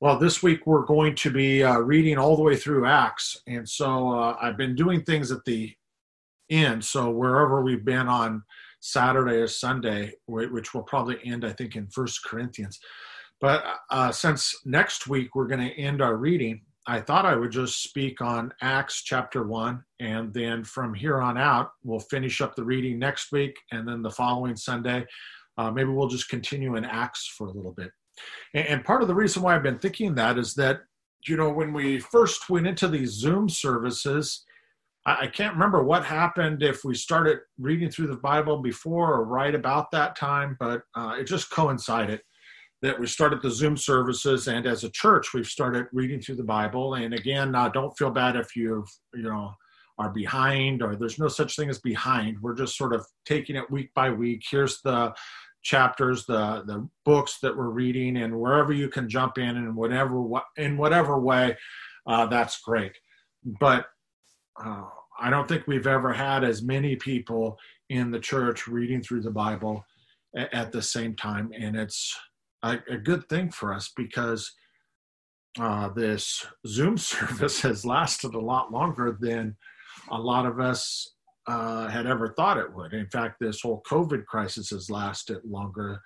Well, this week we're going to be uh, reading all the way through Acts. And so uh, I've been doing things at the end. So wherever we've been on Saturday or Sunday, which will probably end, I think, in First Corinthians. But uh, since next week we're going to end our reading, I thought I would just speak on Acts chapter 1. And then from here on out, we'll finish up the reading next week. And then the following Sunday, uh, maybe we'll just continue in Acts for a little bit. And part of the reason why I've been thinking that is that, you know, when we first went into these Zoom services, I can't remember what happened if we started reading through the Bible before or right about that time, but uh, it just coincided that we started the Zoom services, and as a church, we've started reading through the Bible. And again, uh, don't feel bad if you you know are behind, or there's no such thing as behind. We're just sort of taking it week by week. Here's the chapters, the the books that we're reading, and wherever you can jump in and whatever in whatever way, uh, that's great. But uh, I don't think we've ever had as many people in the church reading through the Bible at, at the same time, and it's a, a good thing for us because uh, this Zoom service has lasted a lot longer than a lot of us uh, had ever thought it would. In fact, this whole COVID crisis has lasted longer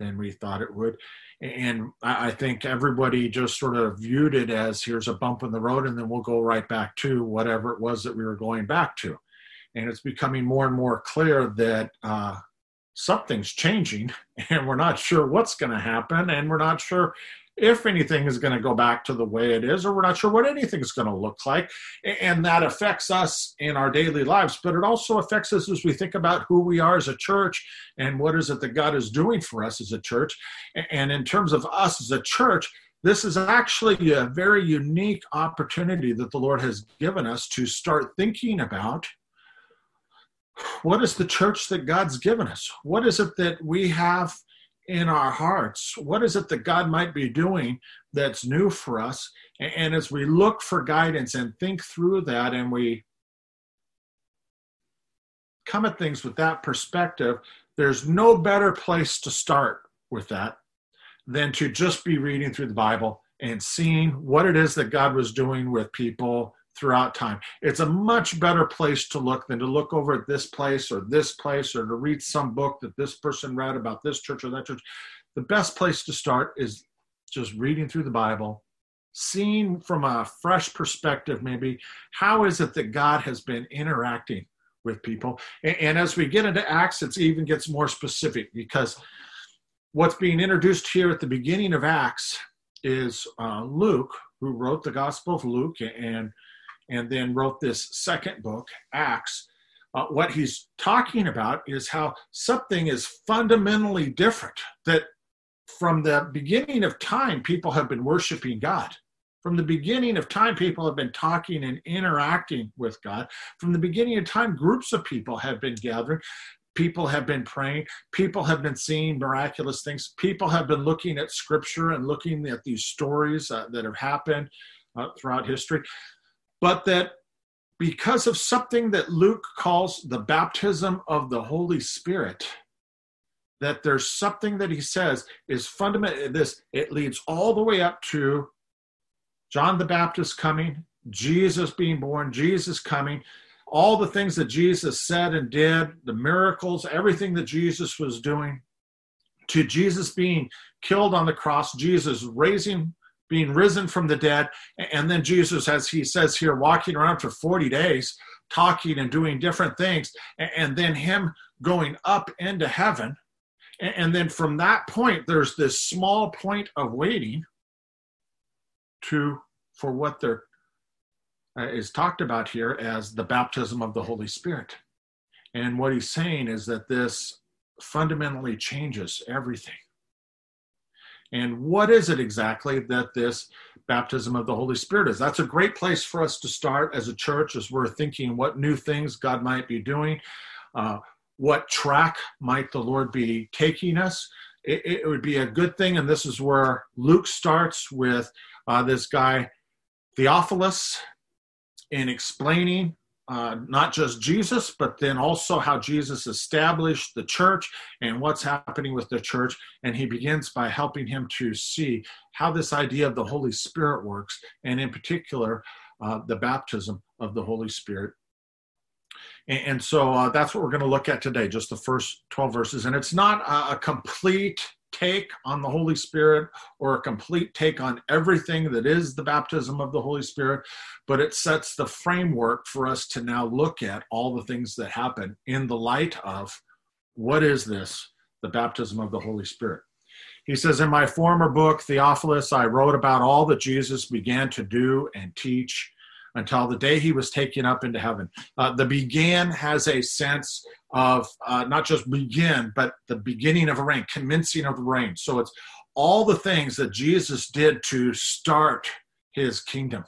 than we thought it would. And I think everybody just sort of viewed it as here's a bump in the road, and then we'll go right back to whatever it was that we were going back to. And it's becoming more and more clear that uh, something's changing, and we're not sure what's going to happen, and we're not sure if anything is going to go back to the way it is, or we're not sure what anything is going to look like. And that affects us in our daily lives, but it also affects us as we think about who we are as a church and what is it that God is doing for us as a church. And in terms of us as a church, this is actually a very unique opportunity that the Lord has given us to start thinking about what is the church that God's given us? What is it that we have in our hearts. What is it that God might be doing that's new for us? And as we look for guidance and think through that and we come at things with that perspective, there's no better place to start with that than to just be reading through the Bible and seeing what it is that God was doing with people throughout time. It's a much better place to look than to look over at this place or this place or to read some book that this person read about this church or that church. The best place to start is just reading through the Bible, seeing from a fresh perspective, maybe how is it that God has been interacting with people. And, and as we get into Acts, it even gets more specific because what's being introduced here at the beginning of Acts is uh, Luke, who wrote the Gospel of Luke and and then wrote this second book, Acts. Uh, what he's talking about is how something is fundamentally different. That from the beginning of time, people have been worshiping God. From the beginning of time, people have been talking and interacting with God. From the beginning of time, groups of people have been gathering. People have been praying. People have been seeing miraculous things. People have been looking at scripture and looking at these stories uh, that have happened uh, throughout history but that because of something that Luke calls the baptism of the Holy Spirit, that there's something that he says is fundamental. This it leads all the way up to John the Baptist coming, Jesus being born, Jesus coming, all the things that Jesus said and did, the miracles, everything that Jesus was doing, to Jesus being killed on the cross, Jesus raising being risen from the dead. And then Jesus, as he says here, walking around for 40 days, talking and doing different things. And then him going up into heaven. And then from that point, there's this small point of waiting to for what there uh, is talked about here as the baptism of the Holy Spirit. And what he's saying is that this fundamentally changes everything. And what is it exactly that this baptism of the Holy Spirit is? That's a great place for us to start as a church as we're thinking what new things God might be doing. Uh, what track might the Lord be taking us? It, it, would be a good thing, and this is where Luke starts with uh, this guy Theophilus in explaining uh, not just Jesus, but then also how Jesus established the church and what's happening with the church. And he begins by helping him to see how this idea of the Holy Spirit works, and in particular, uh, the baptism of the Holy Spirit. And, and so uh, that's what we're going to look at today, just the first 12 verses. And it's not a, a complete take on the Holy Spirit or a complete take on everything that is the baptism of the Holy Spirit, but it sets the framework for us to now look at all the things that happen in the light of what is this, the baptism of the Holy Spirit. He says, In my former book, Theophilus, I wrote about all that Jesus began to do and teach until the day he was taken up into heaven. Uh, the began has a sense of uh, not just begin, but the beginning of a reign, commencing of the reign. So it's all the things that Jesus did to start his kingdom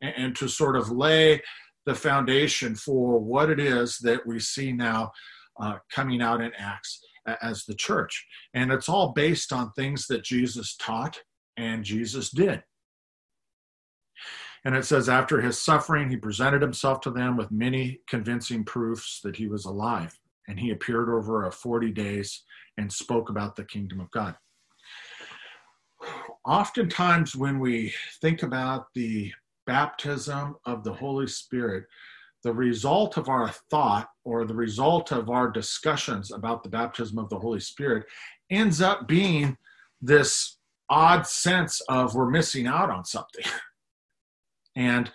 and, and to sort of lay the foundation for what it is that we see now uh, coming out in Acts as the church. And it's all based on things that Jesus taught and Jesus did. And it says, after his suffering, he presented himself to them with many convincing proofs that he was alive. And he appeared over a 40 days and spoke about the kingdom of God. Oftentimes, when we think about the baptism of the Holy Spirit, the result of our thought or the result of our discussions about the baptism of the Holy Spirit ends up being this odd sense of we're missing out on something. And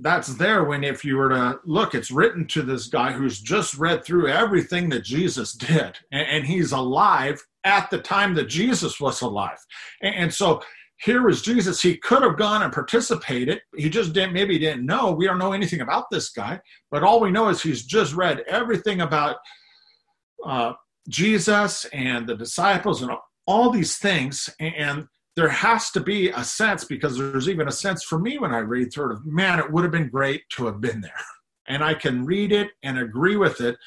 that's there when if you were to look it's written to this guy who's just read through everything that jesus did and, and he's alive at the time that jesus was alive. And, and, so here is jesus. He could have gone and participated. He just didn't maybe didn't know. We don't know anything about this guy but all we know is he's just read everything about uh, jesus and the disciples and all these things. And there has to be a sense because there's even a sense for me when I read through it of man, it would have been great to have been there. And I can read it and agree with it,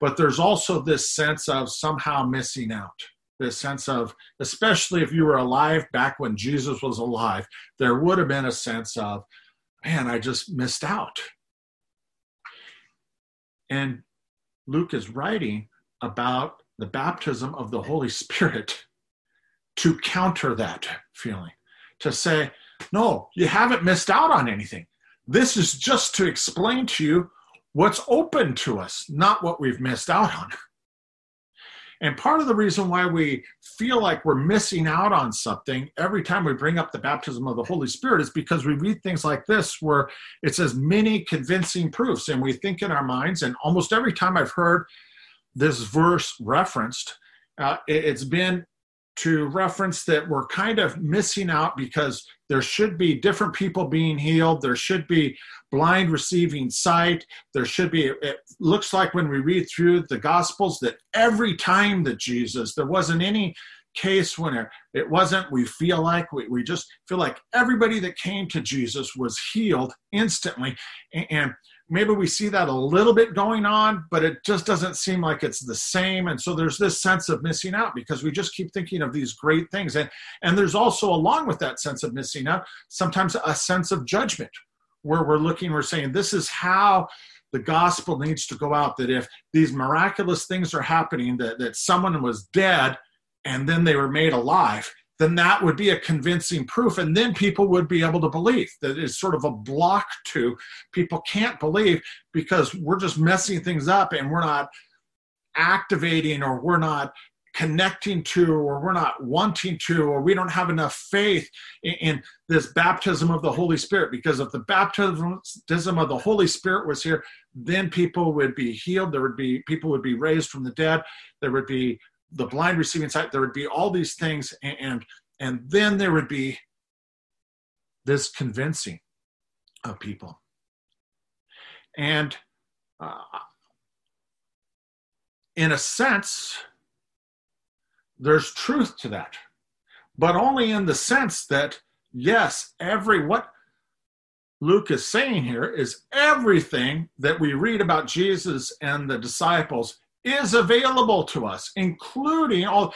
but there's also this sense of somehow missing out. This sense of, especially if you were alive back when Jesus was alive, there would have been a sense of, man, I just missed out. And Luke is writing about the baptism of the Holy Spirit to counter that feeling, to say, no, you haven't missed out on anything. This is just to explain to you what's open to us, not what we've missed out on. And part of the reason why we feel like we're missing out on something every time we bring up the baptism of the Holy Spirit is because we read things like this, where it says many convincing proofs. And we think in our minds, and almost every time I've heard this verse referenced, uh, it's been to reference that we're kind of missing out because there should be different people being healed. There should be blind receiving sight. There should be, it looks like when we read through the Gospels that every time that Jesus, there wasn't any case when it, wasn't, we feel like, we, we just feel like everybody that came to Jesus was healed instantly. And, and maybe we see that a little bit going on, but it just doesn't seem like it's the same. And so there's this sense of missing out because we just keep thinking of these great things. And, and there's also, along with that sense of missing out, sometimes a sense of judgment where we're looking, we're saying, this is how the gospel needs to go out that if these miraculous things are happening, that, that someone was dead and then they were made alive, then that would be a convincing proof. And then people would be able to believe. That it's sort of a block to people can't believe because we're just messing things up and we're not activating or we're not connecting to or we're not wanting to or we don't have enough faith in, in, this baptism of the holy spirit. Because if the baptism of the holy spirit was here then people would be healed. There would be people would be raised from the dead. There would be the blind receiving sight there would be all these things and, and and then there would be this convincing of people. And uh, in a sense there's truth to that but only in the sense that yes every what luke is saying here is everything that we read about jesus and the disciples is available to us, including all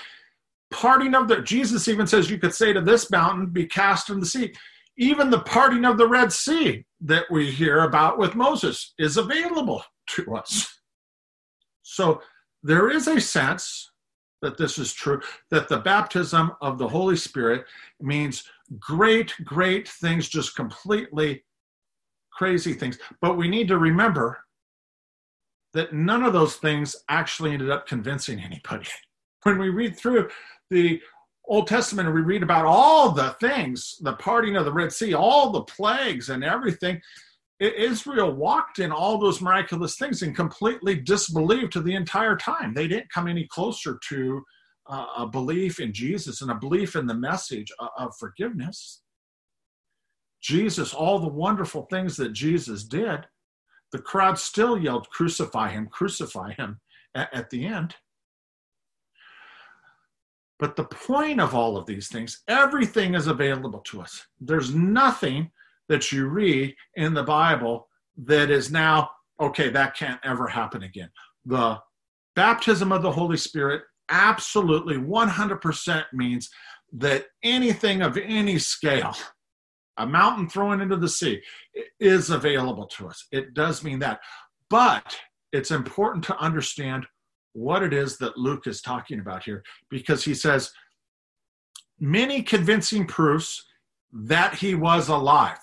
parting of the Jesus even says you could say to this mountain, be cast in the sea. Even the parting of the Red Sea that we hear about with Moses is available to us. So there is a sense that this is true, that the baptism of the Holy Spirit means great, great things, just completely crazy things. But we need to remember that none of those things actually ended up convincing anybody. When we read through the Old Testament and we read about all the things, the parting of the Red Sea, all the plagues and everything, Israel walked in all those miraculous things and completely disbelieved to the entire time. They didn't come any closer to uh, a belief in Jesus and a belief in the message of, of forgiveness. Jesus, all the wonderful things that Jesus did, the crowd still yelled, Crucify him, crucify him at, at the end. But the point of all of these things, everything is available to us. There's nothing that you read in the Bible that is now, okay, that can't ever happen again. The baptism of the Holy Spirit absolutely 100% means that anything of any scale a mountain thrown into the sea is available to us. It does mean that. But it's important to understand what it is that Luke is talking about here because he says, many convincing proofs that he was alive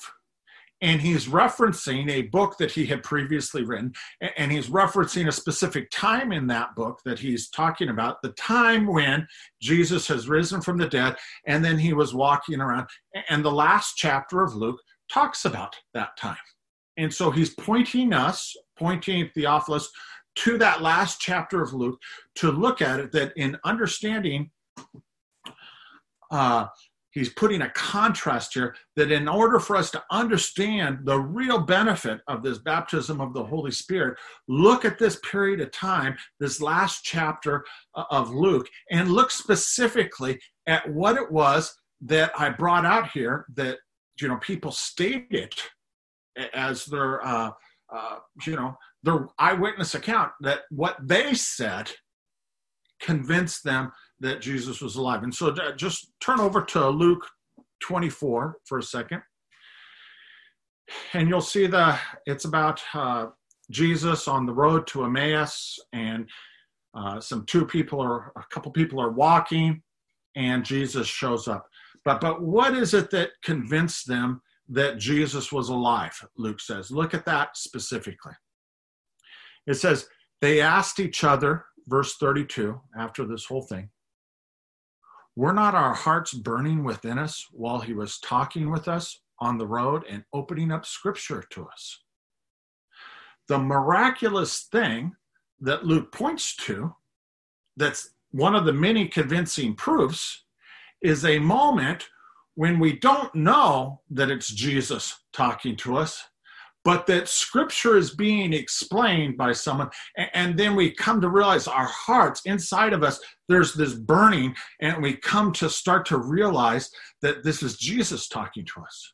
and he's referencing a book that he had previously written and he's referencing a specific time in that book that he's talking about the time when jesus has risen from the dead and then he was walking around and the last chapter of luke talks about that time. And so he's pointing us pointing theophilus to that last chapter of luke to look at it that in understanding uh, he's putting a contrast here that in order for us to understand the real benefit of this baptism of the Holy Spirit, look at this period of time, this last chapter uh, of Luke, and look specifically at what it was that I brought out here that you know people stated as their uh, uh, you know their eyewitness account that what they said convinced them that Jesus was alive. And so uh, just turn over to Luke 24 for a second. And you'll see the it's about uh, Jesus on the road to Emmaus, and uh, some two people or a couple people are walking, and Jesus shows up. But but what is it that convinced them that Jesus was alive? Luke says. Look at that specifically. It says they asked each other, verse 32, after this whole thing. Were not our hearts burning within us while he was talking with us on the road and opening up scripture to us? The miraculous thing that Luke points to, that's one of the many convincing proofs, is a moment when we don't know that it's Jesus talking to us, but that scripture is being explained by someone. And then we come to realize our hearts inside of us, there's this burning, and we come to start to realize that this is Jesus talking to us.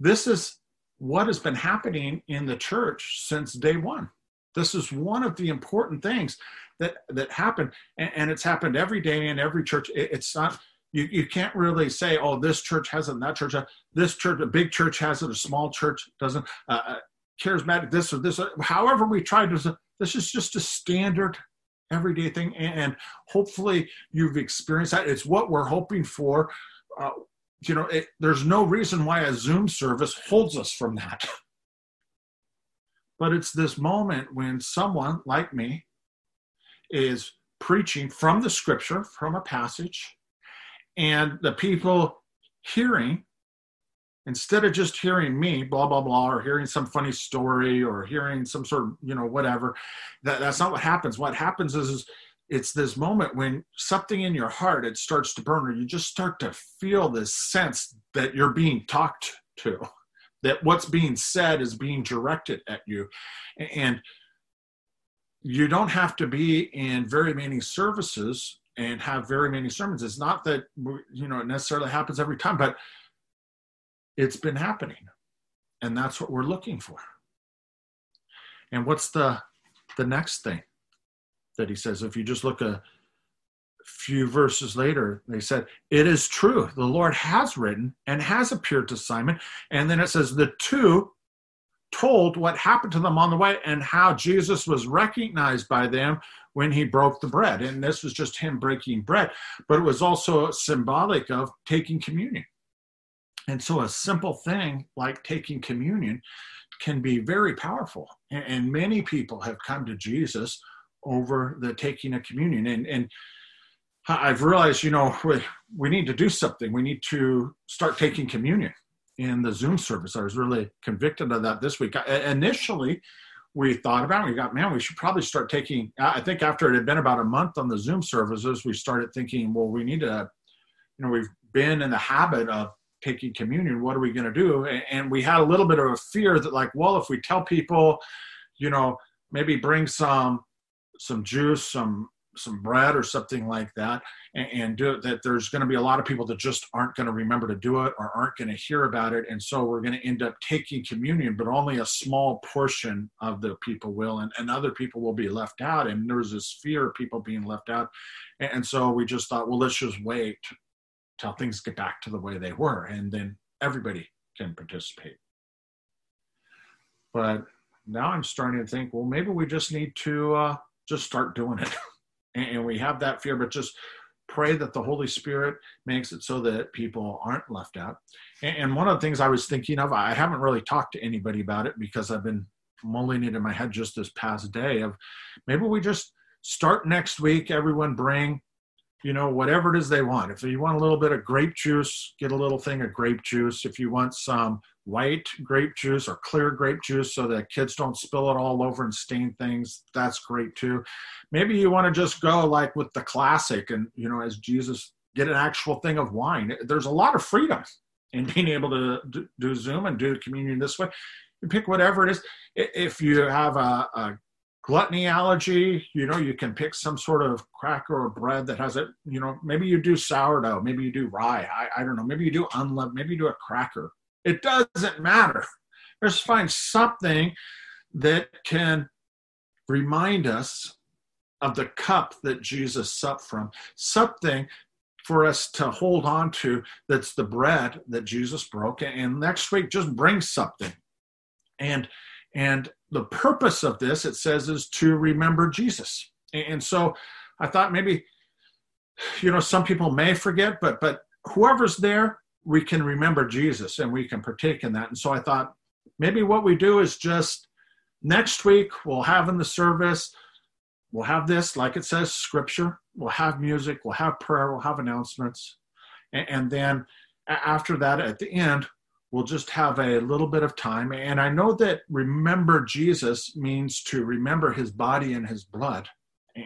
This is what has been happening in the church since day one. This is one of the important things that that happen, and, it's happened every day in every church. it's not you, you can't really say, oh, this church has it, that church, this church, a big church has it, a small church doesn't. Uh, uh, charismatic, this or this. However, we try to. This is just a standard, everyday thing, and hopefully you've experienced that. It's what we're hoping for. Uh, you know, it, there's no reason why a Zoom service holds us from that. but it's this moment when someone like me is preaching from the scripture, from a passage, and the people hearing instead of just hearing me blah blah blah or hearing some funny story or hearing some sort of you know whatever that, that's not what happens. What happens is, is it's this moment when something in your heart it starts to burn or you just start to feel this sense that you're being talked to that what's being said is being directed at you. And you don't have to be in very many services and have very many sermons. It's not that you know it necessarily happens every time, but it's been happening, and that's what we're looking for. And what's the the next thing that he says? If you just look a few verses later, they said, It is true. The Lord has written and has appeared to Simon. And then it says, The two told what happened to them on the way and how Jesus was recognized by them when he broke the bread. And this was just him breaking bread, but it was also symbolic of taking communion. And so a simple thing like taking communion can be very powerful. And, many people have come to Jesus over the taking of communion. And, and I've realized, you know, we, we need to do something. We need to start taking communion in the Zoom service. I was really convicted of that this week. I, initially, we thought about, it, we got, man, we should probably start taking. I think after it had been about a month on the Zoom services, we started thinking, well, we need to, you know, we've been in the habit of taking communion. What are we going to do? And we had a little bit of a fear that, like, well, if we tell people, you know, maybe bring some some juice, some some bread or something like that and, and do it that there's going to be a lot of people that just aren't going to remember to do it or aren't going to hear about it and so we're going to end up taking communion but only a small portion of the people will and, and other people will be left out and there's this fear of people being left out and, and so we just thought well let's just wait till things get back to the way they were and then everybody can participate. But now i'm starting to think well maybe we just need to uh, just start doing it and we have that fear, but just pray that the Holy Spirit makes it so that people aren't left out. And one of the things I was thinking of, I haven't really talked to anybody about it because I've been mulling it in my head just this past day of maybe we just start next week, everyone bring you know, whatever it is they want. If you want a little bit of grape juice, get a little thing of grape juice. If you want some white grape juice or clear grape juice so that kids don't spill it all over and stain things, that's great too. Maybe you want to just go like with the classic and, you know, as Jesus, get an actual thing of wine. There's a lot of freedom in being able to do Zoom and do communion this way. You pick whatever it is. If you have a, a gluttony allergy, you know, you can pick some sort of cracker or bread that has it, you know, maybe you do sourdough, maybe you do rye, I, I don't know, maybe you do unleavened, maybe you do a cracker. It doesn't matter. Let's find something that can remind us of the cup that Jesus supped from, something for us to hold on to that's the bread that Jesus broke. And next week, just bring something. And and the purpose of this, it says, is to remember Jesus. And so I thought maybe, you know, some people may forget, but but whoever's there, we can remember Jesus and we can partake in that. And so I thought maybe what we do is just next week we'll have in the service, we'll have this, like it says, scripture, we'll have music, we'll have prayer, we'll have announcements. And, and then after that, at the end, we'll just have a little bit of time. And I know that remember Jesus means to remember his body and his blood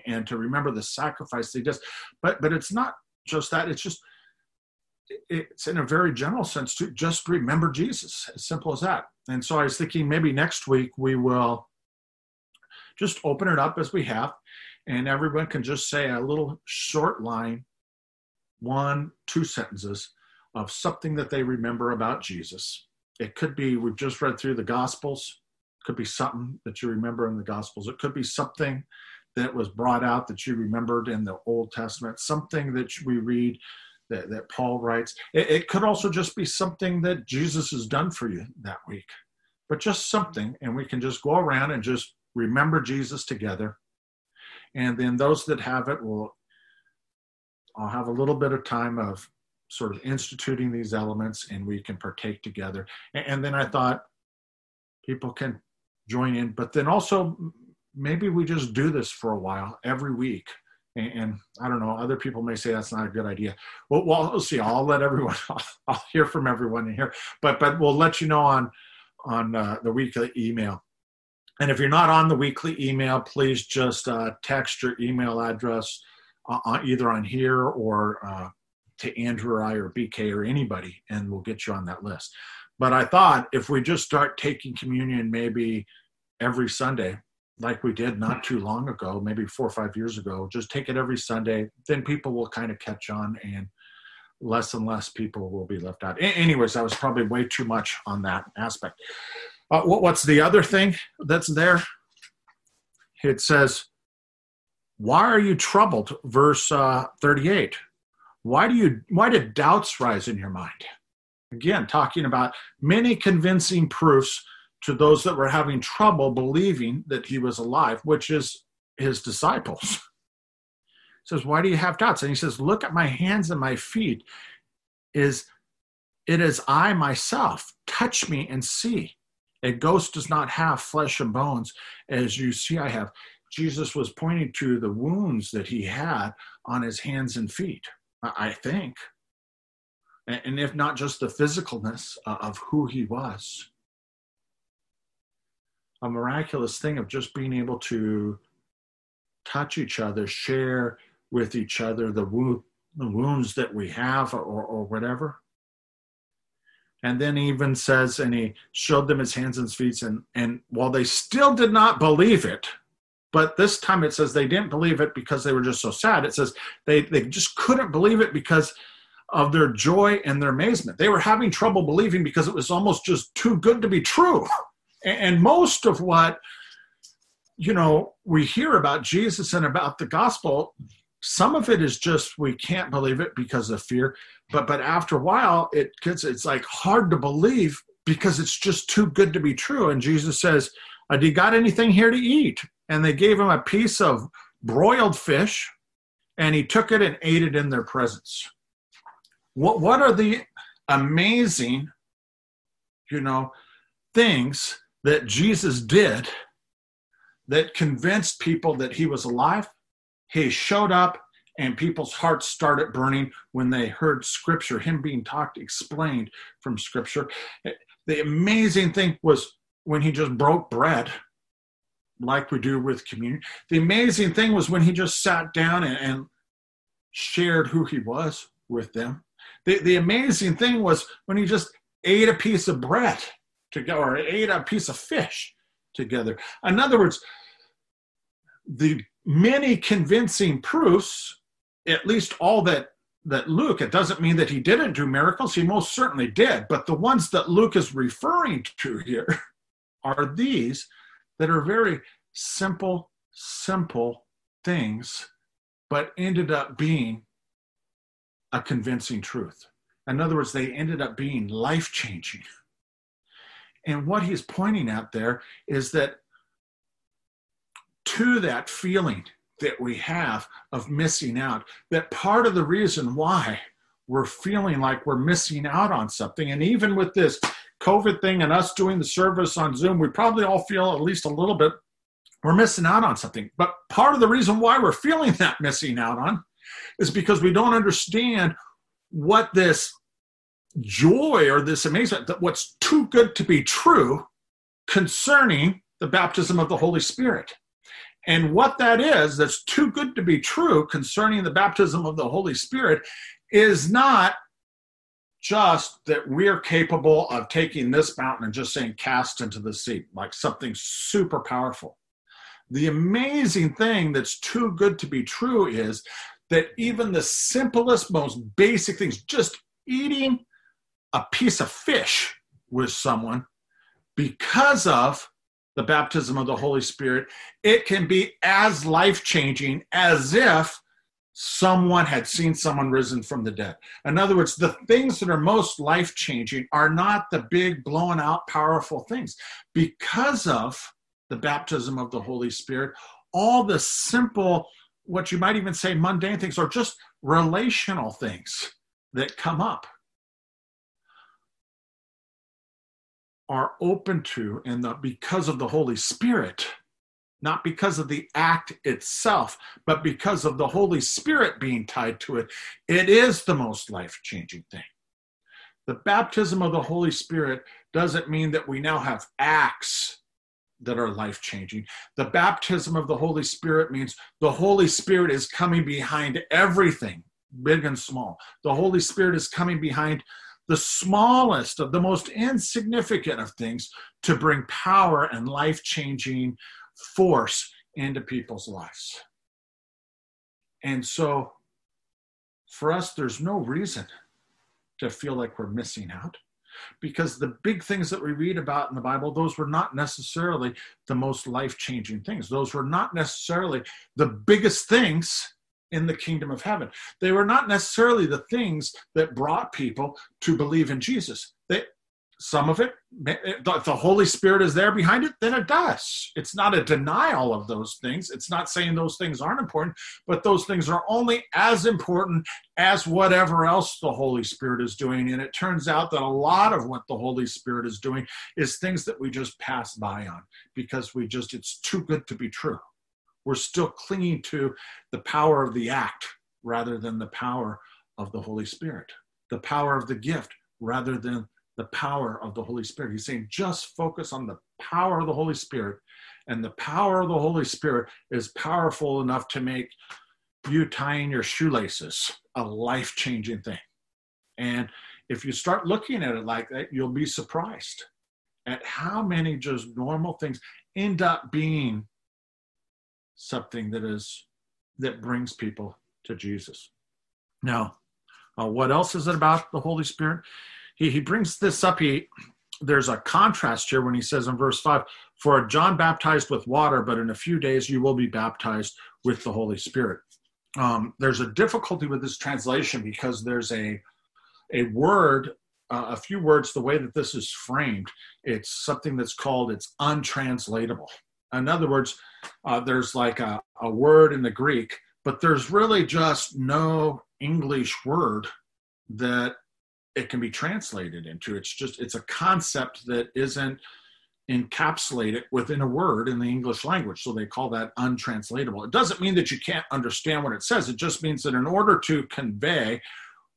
and to remember the sacrifice he does. But but it's not just that, it's just it's in a very general sense to just remember Jesus, as simple as that. And so I was thinking maybe next week we will just open it up as we have, and everyone can just say a little short line, one, two sentences of something that they remember about Jesus. It could be, we've just read through the Gospels, it could be something that you remember in the Gospels. It could be something that was brought out that you remembered in the Old Testament, something that we read that, that Paul writes. It, it could also just be something that Jesus has done for you that week, but just something, and we can just go around and just remember Jesus together. And then those that have it will, I'll have a little bit of time of sort of instituting these elements and we can partake together. And, and then I thought people can join in, but then also maybe we just do this for a while every week. And, and I don't know, other people may say that's not a good idea. Well, well we'll see. I'll let everyone, I'll, I'll hear from everyone in here, but, but we'll let you know on, on uh, the weekly email. And if you're not on the weekly email, please just uh, text your email address uh, either on here or uh, to Andrew or I or BK or anybody, and we'll get you on that list. But I thought if we just start taking communion maybe every Sunday, like we did not too long ago, maybe four or five years ago, just take it every Sunday, then people will kind of catch on and less and less people will be left out. anyways, that was probably way too much on that aspect. Uh, what, what's the other thing that's there? It says, Why are you troubled? Verse uh, 38. Why do you why did doubts rise in your mind? Again, talking about many convincing proofs to those that were having trouble believing that he was alive, which is his disciples. Says, Why do you have doubts? And he says, Look at my hands and my feet. Is it is I myself. Touch me and see. A ghost does not have flesh and bones, as you see I have. Jesus was pointing to the wounds that he had on his hands and feet, I think. And if not just the physicalness uh, of who he was. A miraculous thing of just being able to touch each other, share with each other the, wo- the wounds that we have or, or whatever. And then he even says, and he showed them his hands and his feet. And, and while they still did not believe it, but this time it says they didn't believe it because they were just so sad. It says they, they just couldn't believe it because of their joy and their amazement. They were having trouble believing because it was almost just too good to be true. And most of what, you know, we hear about Jesus and about the gospel, some of it is just we can't believe it because of fear. But but after a while it gets it's like hard to believe because it's just too good to be true. And jesus says uh, do you got anything here to eat? And they gave him a piece of broiled fish and he took it and ate it in their presence. What what are the amazing you know things that jesus did that convinced people that he was alive he showed up and people's hearts started burning when they heard scripture, him being talked, explained from scripture. The amazing thing was when he just broke bread, like we do with communion. The amazing thing was when he just sat down and, and shared who he was with them. The, the amazing thing was when he just ate a piece of bread together or ate a piece of fish together. In other words, the many convincing proofs, at least all that that Luke, it doesn't mean that he didn't do miracles, he most certainly did, but the ones that Luke is referring to here are these that are very simple, simple things, but ended up being a convincing truth. In other words, they ended up being life changing. And what he's pointing out there is that to that feeling that we have of missing out, that part of the reason why we're feeling like we're missing out on something, and even with this COVID thing and us doing the service on Zoom, we probably all feel at least a little bit we're missing out on something. But part of the reason why we're feeling that missing out on is because we don't understand what this joy or this amazement, that what's too good to be true concerning the baptism of the Holy Spirit. And what that is, that's too good to be true concerning the baptism of the Holy Spirit, is not just that we're capable of taking this mountain and just saying cast into the sea, like something super powerful. The amazing thing that's too good to be true is that even the simplest, most basic things, just eating a piece of fish with someone because of the baptism of the Holy Spirit, it can be as life changing as if someone had seen someone risen from the dead. In other words, the things that are most life changing are not the big, blown out, powerful things. Because of the baptism of the Holy Spirit, all the simple, what you might even say mundane things, are just relational things that come up are open to and the, because of the Holy Spirit, not because of the act itself, but because of the Holy Spirit being tied to it, it is the most life changing thing. The baptism of the Holy Spirit doesn't mean that we now have acts that are life changing. The baptism of the Holy Spirit means the Holy Spirit is coming behind everything, big and small. The Holy Spirit is coming behind the smallest of the most insignificant of things to bring power and life changing force into people's lives. And so, for us, there's no reason to feel like we're missing out. because the big things that we read about in the Bible, those were not necessarily the most life changing things. Those were not necessarily the biggest things in the kingdom of heaven. They were not necessarily the things that brought people to believe in Jesus. They, some of it, if the Holy Spirit is there behind it, then it does. It's not a denial of those things. It's not saying those things aren't important, but those things are only as important as whatever else the Holy Spirit is doing. And it turns out that a lot of what the Holy Spirit is doing is things that we just pass by on because we just, it's too good to be true. We're still clinging to the power of the act rather than the power of the Holy Spirit, the power of the gift rather than the power of the Holy Spirit. He's saying just focus on the power of the Holy Spirit. And the power of the Holy Spirit is powerful enough to make you tying your shoelaces a life changing thing. And if you start looking at it like that, you'll be surprised at how many just normal things end up being something that is that brings people to Jesus. Now, uh, what else is it about the Holy Spirit? he, he brings this up. He there's a contrast here when he says in verse 5 for john baptized with water but in a few days you will be baptized with the holy spirit um, there's a difficulty with this translation because there's a a word uh, a few words the way that this is framed it's something that's called it's untranslatable in other words uh, there's like a, a word in the greek but there's really just no english word that it can be translated into. It's just it's a concept that isn't encapsulated within a word in the English language. So they call that untranslatable. It doesn't mean that you can't understand what it says. It just means that in order to convey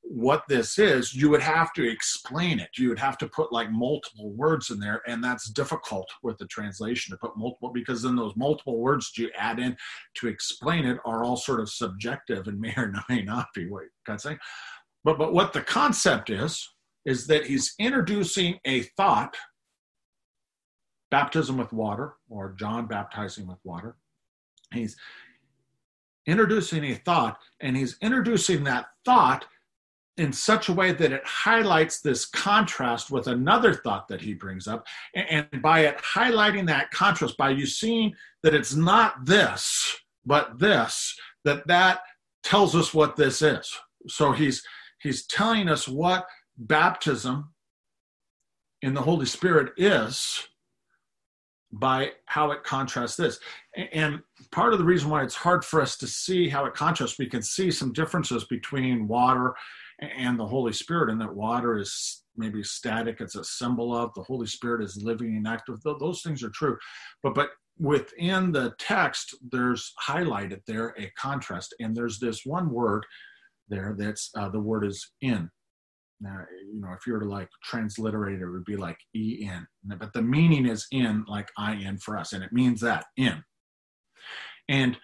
what this is, you would have to explain it. You would have to put like multiple words in there, and that's difficult with the translation to put multiple because then those multiple words you add in to explain it are all sort of subjective and may or may not be what God's saying. But, but what the concept is, is that he's introducing a thought, baptism with water, or John baptizing with water. He's introducing a thought, and he's introducing that thought in such a way that it highlights this contrast with another thought that he brings up. And by it highlighting that contrast, by you seeing that it's not this, but this, that that tells us what this is. So he's he's telling us what baptism in the Holy Spirit is by how it contrasts this. And part of the reason why it's hard for us to see how it contrasts, we can see some differences between water and the Holy Spirit, and that water is maybe static, it's a symbol of the Holy Spirit is living and active. Those things are true. But but within the text, there's highlighted there a contrast, and there's this one word there. That's uh, the word is in. Now, you know, if you were to like transliterate it, it would be like en. But the meaning is in, like in for us, and it means that in. And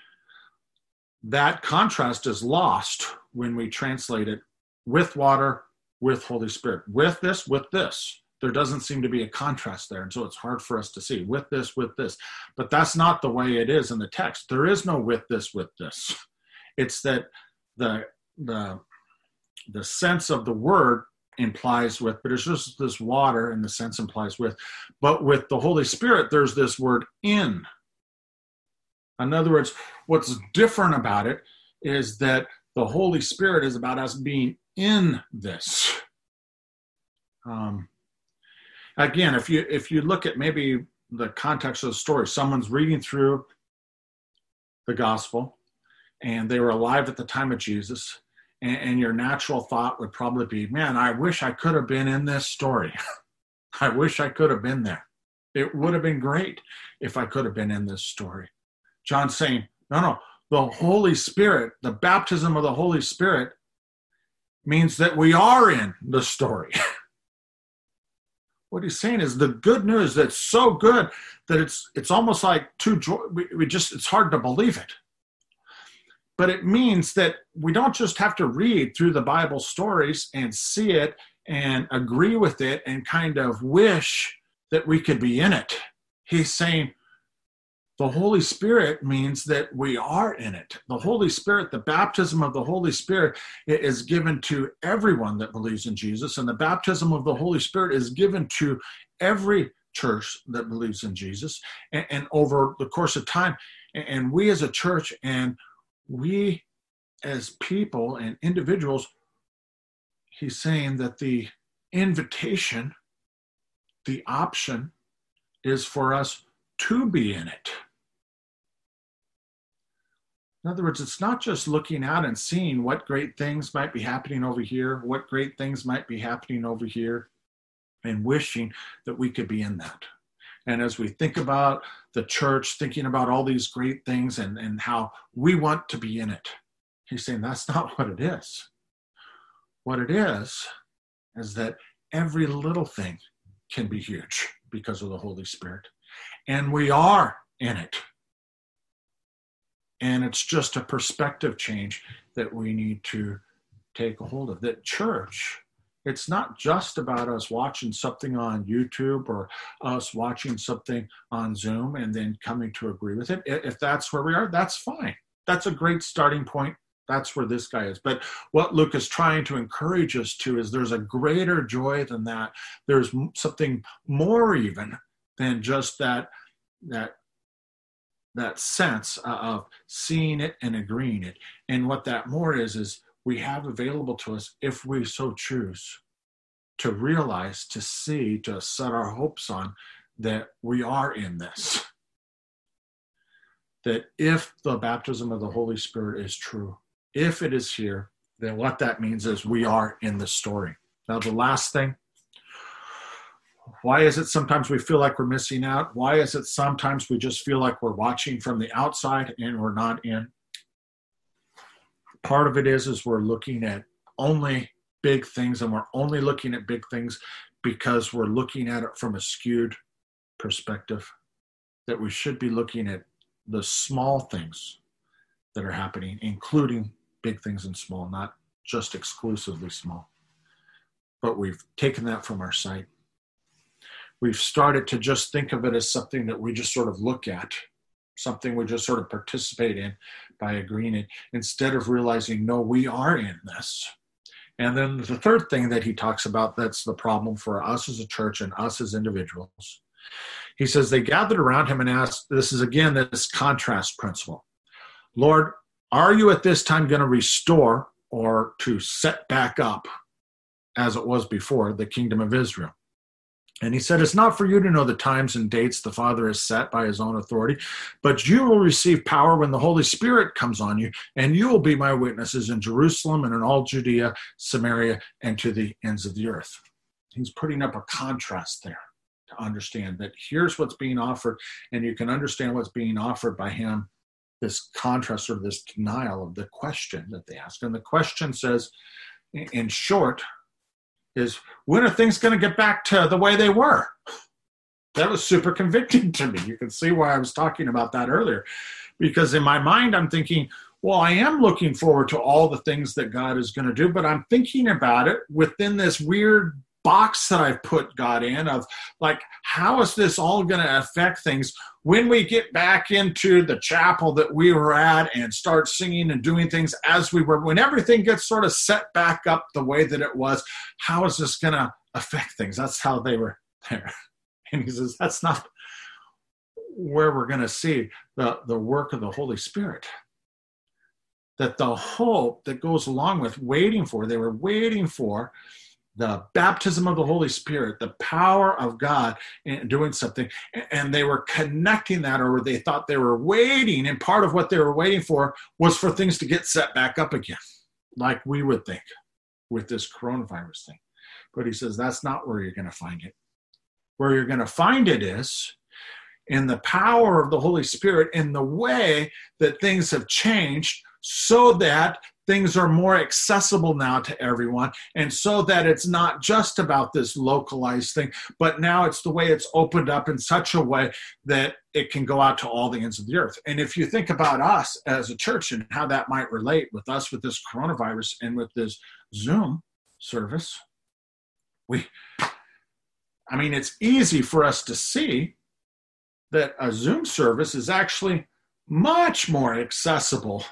that contrast is lost when we translate it with water, with Holy Spirit. With this, with this. There doesn't seem to be a contrast there. And so it's hard for us to see with this, with this. But that's not the way it is in the text. There is no with this, with this. It's that the the the sense of the word implies with, but it's just this water and the sense implies with. But with the Holy Spirit, there's this word in. In other words, what's different about it is that the Holy Spirit is about us being in this. Um, again, if you if you look at maybe the context of the story, someone's reading through the gospel, and they were alive at the time of Jesus, and, and your natural thought would probably be, man, I wish I could have been in this story. I wish I could have been there. It would have been great if I could have been in this story. John's saying, no, no, the Holy Spirit, the baptism of the Holy Spirit means that we are in the story. what he's saying is the good news that's so good that it's it's almost like too we, we just it's hard to believe it but it means that we don't just have to read through the Bible stories and see it and agree with it and kind of wish that we could be in it. He's saying, the Holy Spirit means that we are in it. The Holy Spirit, the baptism of the Holy Spirit is given to everyone that believes in Jesus, and the baptism of the Holy Spirit is given to every church that believes in Jesus. And, and over the course of time, and we as a church and we as people and individuals, he's saying that the invitation, the option is for us to be in it. In other words, it's not just looking out and seeing what great things might be happening over here, what great things might be happening over here, and wishing that we could be in that. And as we think about the church, thinking about all these great things and, and how we want to be in it, he's saying that's not what it is. What it is, is that every little thing can be huge because of the Holy Spirit. And we are in it and it's just a perspective change that we need to take a hold of. That church, it's not just about us watching something on YouTube or us watching something on Zoom and then coming to agree with it. If that's where we are, that's fine. That's a great starting point. That's where this guy is. But what Luke is trying to encourage us to is there's a greater joy than that. There's something more even than just that that that sense of seeing it and agreeing it. And what that more is, is we have available to us if we so choose to realize, to see, to set our hopes on that we are in this. That if the baptism of the Holy Spirit is true, if it is here, then what that means is we are in the story. Now, the last thing why is it sometimes we feel like we're missing out? Why is it sometimes we just feel like we're watching from the outside and we're not in? Part of it is is we're looking at only big things and we're only looking at big things because we're looking at it from a skewed perspective that we should be looking at the small things that are happening including big things and small not just exclusively small but we've taken that from our sight we've started to just think of it as something that we just sort of look at, something we just sort of participate in by agreeing instead of realizing, no, we are in this. And then the third thing that he talks about that's the problem for us as a church and us as individuals. He says they gathered around him and asked, this is again this contrast principle. Lord, are you at this time going to restore or to set back up as it was before the kingdom of Israel? And he said, It's not for you to know the times and dates the Father has set by his own authority, but you will receive power when the Holy Spirit comes on you, and you will be my witnesses in Jerusalem and in all Judea, Samaria, and to the ends of the earth. He's putting up a contrast there to understand that here's what's being offered, and you can understand what's being offered by him this contrast or this denial of the question that they ask. And the question says, in short, is when are things going to get back to the way they were? That was super convicting to me. You can see why I was talking about that earlier. Because in my mind, I'm thinking, well, I am looking forward to all the things that God is going to do, but I'm thinking about it within this weird box that I've put God in of like, how is this all going to affect things when we get back into the chapel that we were at and start singing and doing things as we were, when everything gets sort of set back up the way that it was, how is this going to affect things? That's how they were there. And he says, that's not where we're going to see the, the work of the Holy Spirit that the hope that goes along with waiting for, they were waiting for the baptism of the Holy Spirit, the power of God in doing something. And they were connecting that, or they thought they were waiting. And part of what they were waiting for was for things to get set back up again, like we would think with this coronavirus thing. But he says that's not where you're going to find it. Where you're going to find it is in the power of the Holy Spirit, in the way that things have changed so that things are more accessible now to everyone. And so that it's not just about this localized thing but now it's the way it's opened up in such a way that it can go out to all the ends of the earth. And if you think about us as a church and how that might relate with us with this coronavirus and with this zoom service we i mean it's easy for us to see that a Zoom service is actually much more accessible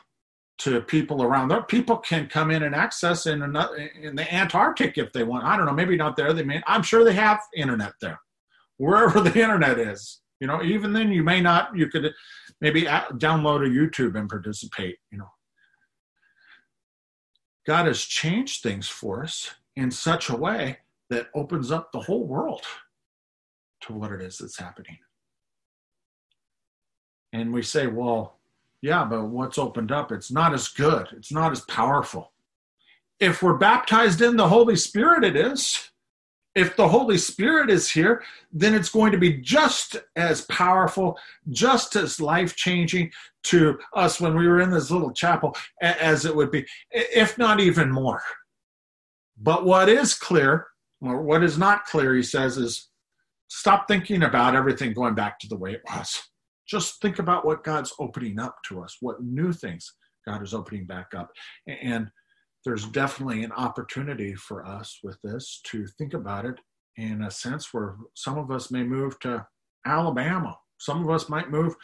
to people around there. People can come in and access in another, in the Antarctic if they want. I don't know, maybe not there. They may. I'm sure they have internet there, wherever the internet is. You know, even then you may not. You could maybe uh, download a YouTube and participate. You know, God has changed things for us in such a way that opens up the whole world to what it is that's happening. And we say, well, yeah, but what's opened up, it's not as good, it's not as powerful. If we're baptized in the Holy Spirit, it is. If the Holy Spirit is here, then it's going to be just as powerful, just as life changing to us when we were in this little chapel as it would be, if not even more. But what is clear, or what is not clear, he says, is stop thinking about everything going back to the way it was. Just think about what God's opening up to us, what new things God is opening back up. And there's definitely an opportunity for us with this to think about it in a sense where some of us may move to Alabama, some of us might move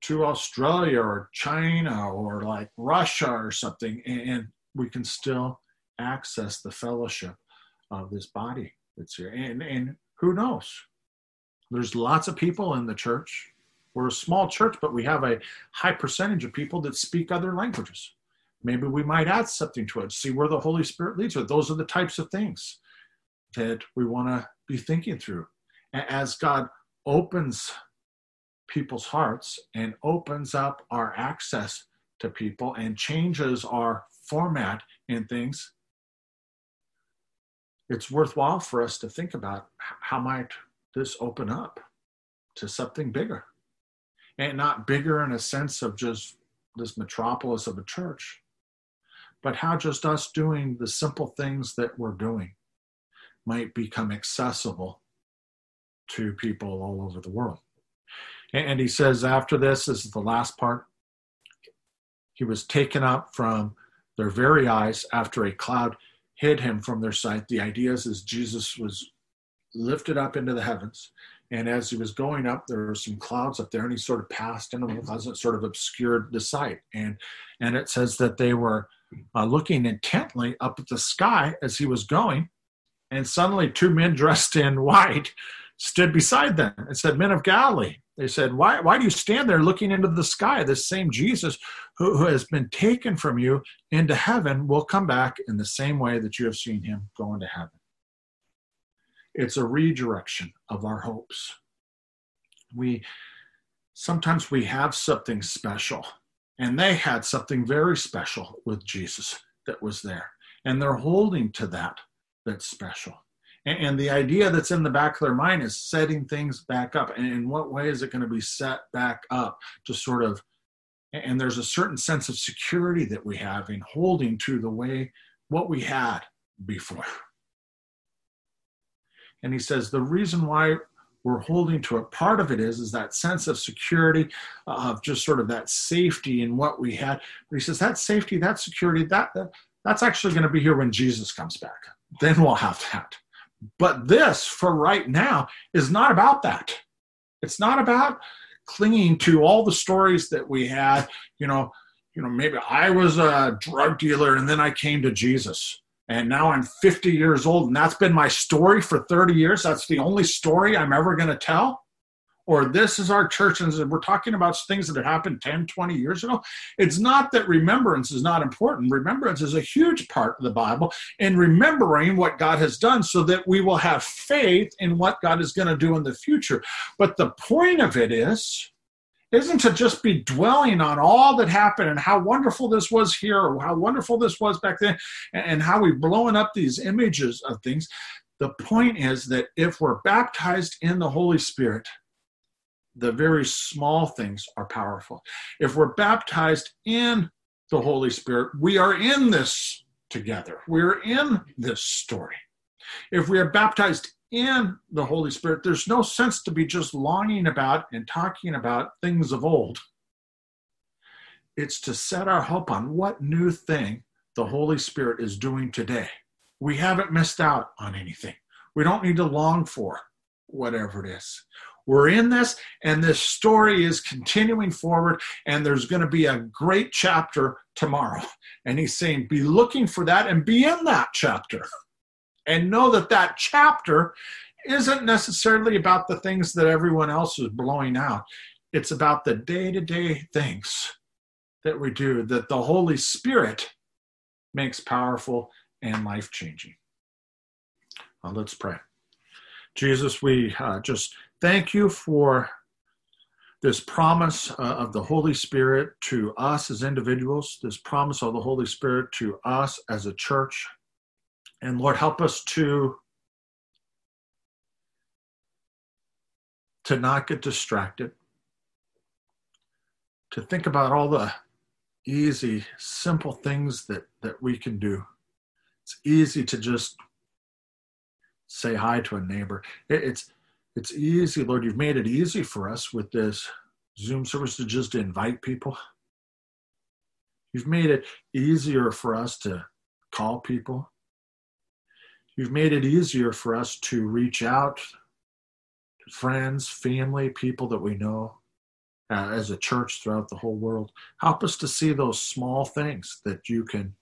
to Australia or China or like Russia or something, and we can still access the fellowship of this body that's here. And, and who knows? There's lots of people in the church. We're a small church, but we have a high percentage of people that speak other languages. Maybe we might add something to it, see where the Holy Spirit leads us. Those are the types of things that we want to be thinking through. As God opens people's hearts and opens up our access to people and changes our format in things, it's worthwhile for us to think about how might this open up to something bigger and not bigger in a sense of just this metropolis of a church but how just us doing the simple things that we're doing might become accessible to people all over the world and he says after this this is the last part he was taken up from their very eyes after a cloud hid him from their sight. The idea is, is Jesus was lifted up into the heavens. And as he was going up, there were some clouds up there, and he sort of passed into the clouds and sort of obscured the sight. And and it says that they were uh, looking intently up at the sky as he was going, and suddenly two men dressed in white stood beside them and said, Men of Galilee, they said, why, why do you stand there looking into the sky? This same Jesus who, who has been taken from you into heaven will come back in the same way that you have seen him go into heaven. It's a redirection of our hopes. We sometimes we have something special, and they had something very special with Jesus that was there, and they're holding to that that's special. And the idea that's in the back of their mind is setting things back up. And in what way is it going to be set back up to sort of, and there's a certain sense of security that we have in holding to the way what we had before. And he says the reason why we're holding to it, part of it is, is that sense of security, uh, of just sort of that safety in what we had. But he says that safety, that security, that, that that's actually going to be here when Jesus comes back. Then we'll have that. But this, for right now, is not about that. It's not about clinging to all the stories that we had. You know, you know, maybe I was a drug dealer and then I came to Jesus. And now I'm 50 years old, and that's been my story for 30 years. That's the only story I'm ever going to tell? Or this is our church and we're talking about things that have happened 10 20 years ago? It's not that remembrance is not important. Remembrance is a huge part of the bible in remembering what god has done so that we will have faith in what god is going to do in the future. But the point of it is isn't to just be dwelling on all that happened and how wonderful this was here or how wonderful this was back then and how we've blown up these images of things the point is that if we're baptized in the holy spirit the very small things are powerful. If we're baptized in the Holy Spirit, we are in this together. We're in this story. If we are baptized in the Holy Spirit, there's no sense to be just longing about and talking about things of old. It's to set our hope on what new thing the Holy Spirit is doing today. We haven't missed out on anything. We don't need to long for whatever it is we're in this, and this story is continuing forward, and there's going to be a great chapter tomorrow. And he's saying, be looking for that and be in that chapter. And know that that chapter isn't necessarily about the things that everyone else is blowing out. It's about the day to day things that we do that the Holy Spirit makes powerful and life changing. Uh, let's pray. Jesus, we uh, just thank you for this promise uh, of the Holy Spirit to us as individuals, this promise of the Holy Spirit to us as a church. And Lord, help us to to not get distracted, to think about all the easy, simple things that, that we can do. It's easy to just say hi to a neighbor. It, it's it's easy, Lord. You've made it easy for us with this Zoom service to just invite people. You've made it easier for us to call people. You've made it easier for us to reach out to friends, family, people that we know uh, as a church throughout the whole world. Help us to see those small things that you can,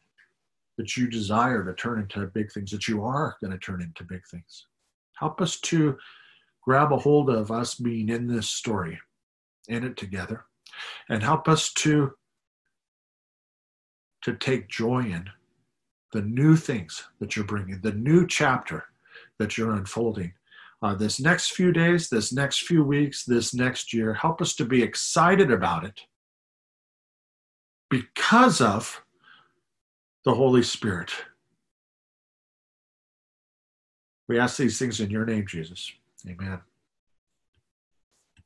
that you desire to turn into big things, that you are going to turn into big things. Help us to grab a hold of us being in this story, in it together, and help us to to take joy in the new things that you're bringing, the new chapter that you're unfolding uh, this next few days, this next few weeks, this next year. Help us to be excited about it because of the Holy Spirit. We ask these things in your name, Jesus. Amen.